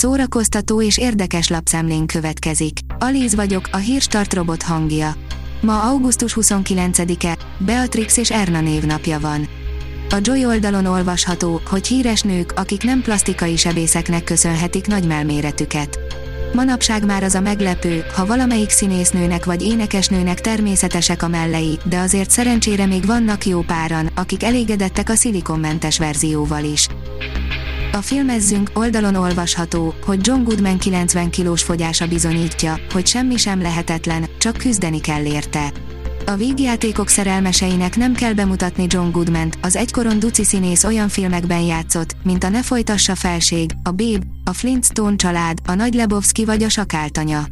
szórakoztató és érdekes lapszemlén következik. Alíz vagyok, a hírstart robot hangja. Ma augusztus 29-e, Beatrix és Erna névnapja van. A Joy oldalon olvasható, hogy híres nők, akik nem plastikai sebészeknek köszönhetik nagy melméretüket. Manapság már az a meglepő, ha valamelyik színésznőnek vagy énekesnőnek természetesek a mellei, de azért szerencsére még vannak jó páran, akik elégedettek a szilikonmentes verzióval is. A filmezzünk oldalon olvasható, hogy John Goodman 90 kilós fogyása bizonyítja, hogy semmi sem lehetetlen, csak küzdeni kell érte. A vígjátékok szerelmeseinek nem kell bemutatni John Goodman-t, az egykoron duci színész olyan filmekben játszott, mint a Ne folytassa felség, a Babe, a Flintstone család, a Nagy Lebowski vagy a Sakáltanya.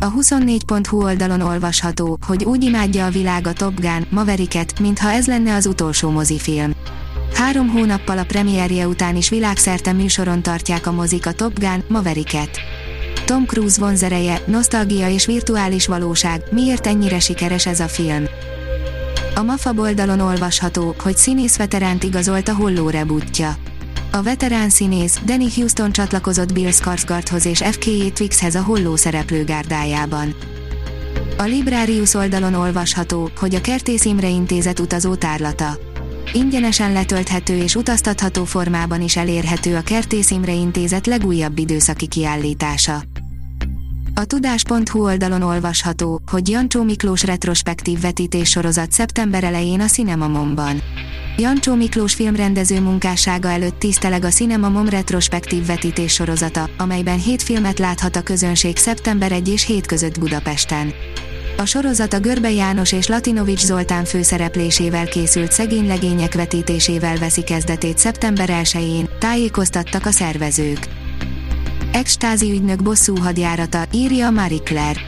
A 24.hu oldalon olvasható, hogy úgy imádja a világ a Top Gun, Mavericket, mintha ez lenne az utolsó mozifilm. Három hónappal a premierje után is világszerte műsoron tartják a mozik a Top Gun, Mavericket. Tom Cruise vonzereje, nosztalgia és virtuális valóság, miért ennyire sikeres ez a film? A MAFA oldalon olvasható, hogy színész veteránt igazolt a Holló rebutja. A veterán színész Danny Houston csatlakozott Bill Skarsgårdhoz és FK Twixhez a Holló szereplőgárdájában. A Librarius oldalon olvasható, hogy a Kertész Imre Intézet utazó tárlata ingyenesen letölthető és utaztatható formában is elérhető a Kertész Imre Intézet legújabb időszaki kiállítása. A tudás.hu oldalon olvasható, hogy Jancsó Miklós retrospektív vetítés sorozat szeptember elején a Cinemamomban. Jancsó Miklós filmrendező munkássága előtt tiszteleg a Cinemamom retrospektív vetítés sorozata, amelyben hét filmet láthat a közönség szeptember 1 és 7 között Budapesten. A sorozat a Görbe János és Latinovics Zoltán főszereplésével készült szegény legények vetítésével veszi kezdetét szeptember 1-én, tájékoztattak a szervezők. Extázi ügynök bosszú hadjárata, írja Marie Claire.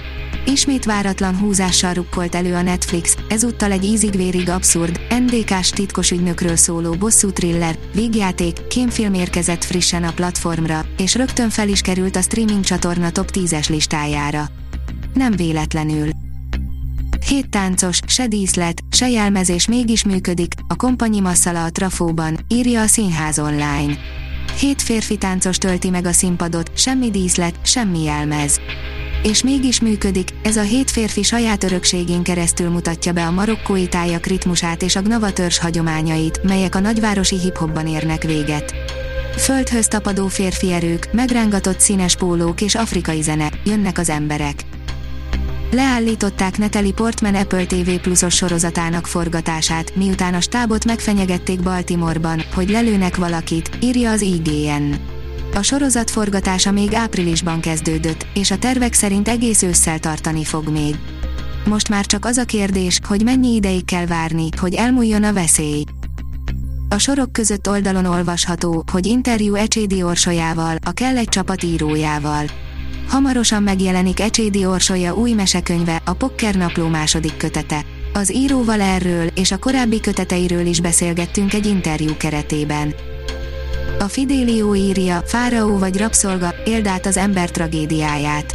Ismét váratlan húzással rukkolt elő a Netflix, ezúttal egy ízig-vérig abszurd, NDK-s titkos ügynökről szóló bosszú thriller, végjáték, kémfilm érkezett frissen a platformra, és rögtön fel is került a streaming csatorna top 10-es listájára. Nem véletlenül. Hét táncos, se díszlet, se jelmezés mégis működik, a kompanyi masszala a trafóban, írja a Színház online. Hét férfi táncos tölti meg a színpadot, semmi díszlet, semmi jelmez. És mégis működik, ez a hét férfi saját örökségén keresztül mutatja be a marokkói tájak ritmusát és a gnavatörs hagyományait, melyek a nagyvárosi hip-hopban érnek véget. Földhöz tapadó férfi erők, megrángatott színes pólók és afrikai zene, jönnek az emberek. Leállították Natalie Portman Apple TV pluszos sorozatának forgatását, miután a stábot megfenyegették Baltimoreban, hogy lelőnek valakit, írja az IGN. A sorozat forgatása még áprilisban kezdődött, és a tervek szerint egész ősszel tartani fog még. Most már csak az a kérdés, hogy mennyi ideig kell várni, hogy elmúljon a veszély. A sorok között oldalon olvasható, hogy interjú Ecsédi Orsolyával, a Kell egy csapat írójával. Hamarosan megjelenik Ecsédi Orsolya új mesekönyve, a Pokker napló második kötete. Az íróval erről és a korábbi köteteiről is beszélgettünk egy interjú keretében. A Fidelio írja, Fáraó vagy rabszolga, éld át az ember tragédiáját.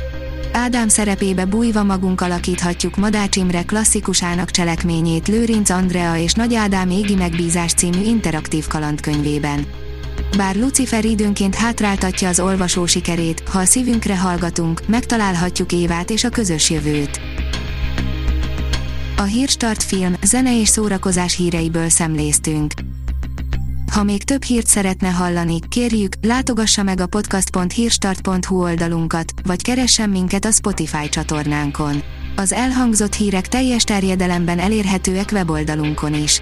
Ádám szerepébe bújva magunk alakíthatjuk Madács Imre klasszikusának cselekményét Lőrinc Andrea és Nagy Ádám égi megbízás című interaktív kalandkönyvében. Bár Lucifer időnként hátráltatja az olvasó sikerét, ha a szívünkre hallgatunk, megtalálhatjuk Évát és a közös jövőt. A Hírstart film, zene és szórakozás híreiből szemléztünk. Ha még több hírt szeretne hallani, kérjük, látogassa meg a podcast.hírstart.hu oldalunkat, vagy keressen minket a Spotify csatornánkon. Az elhangzott hírek teljes terjedelemben elérhetőek weboldalunkon is.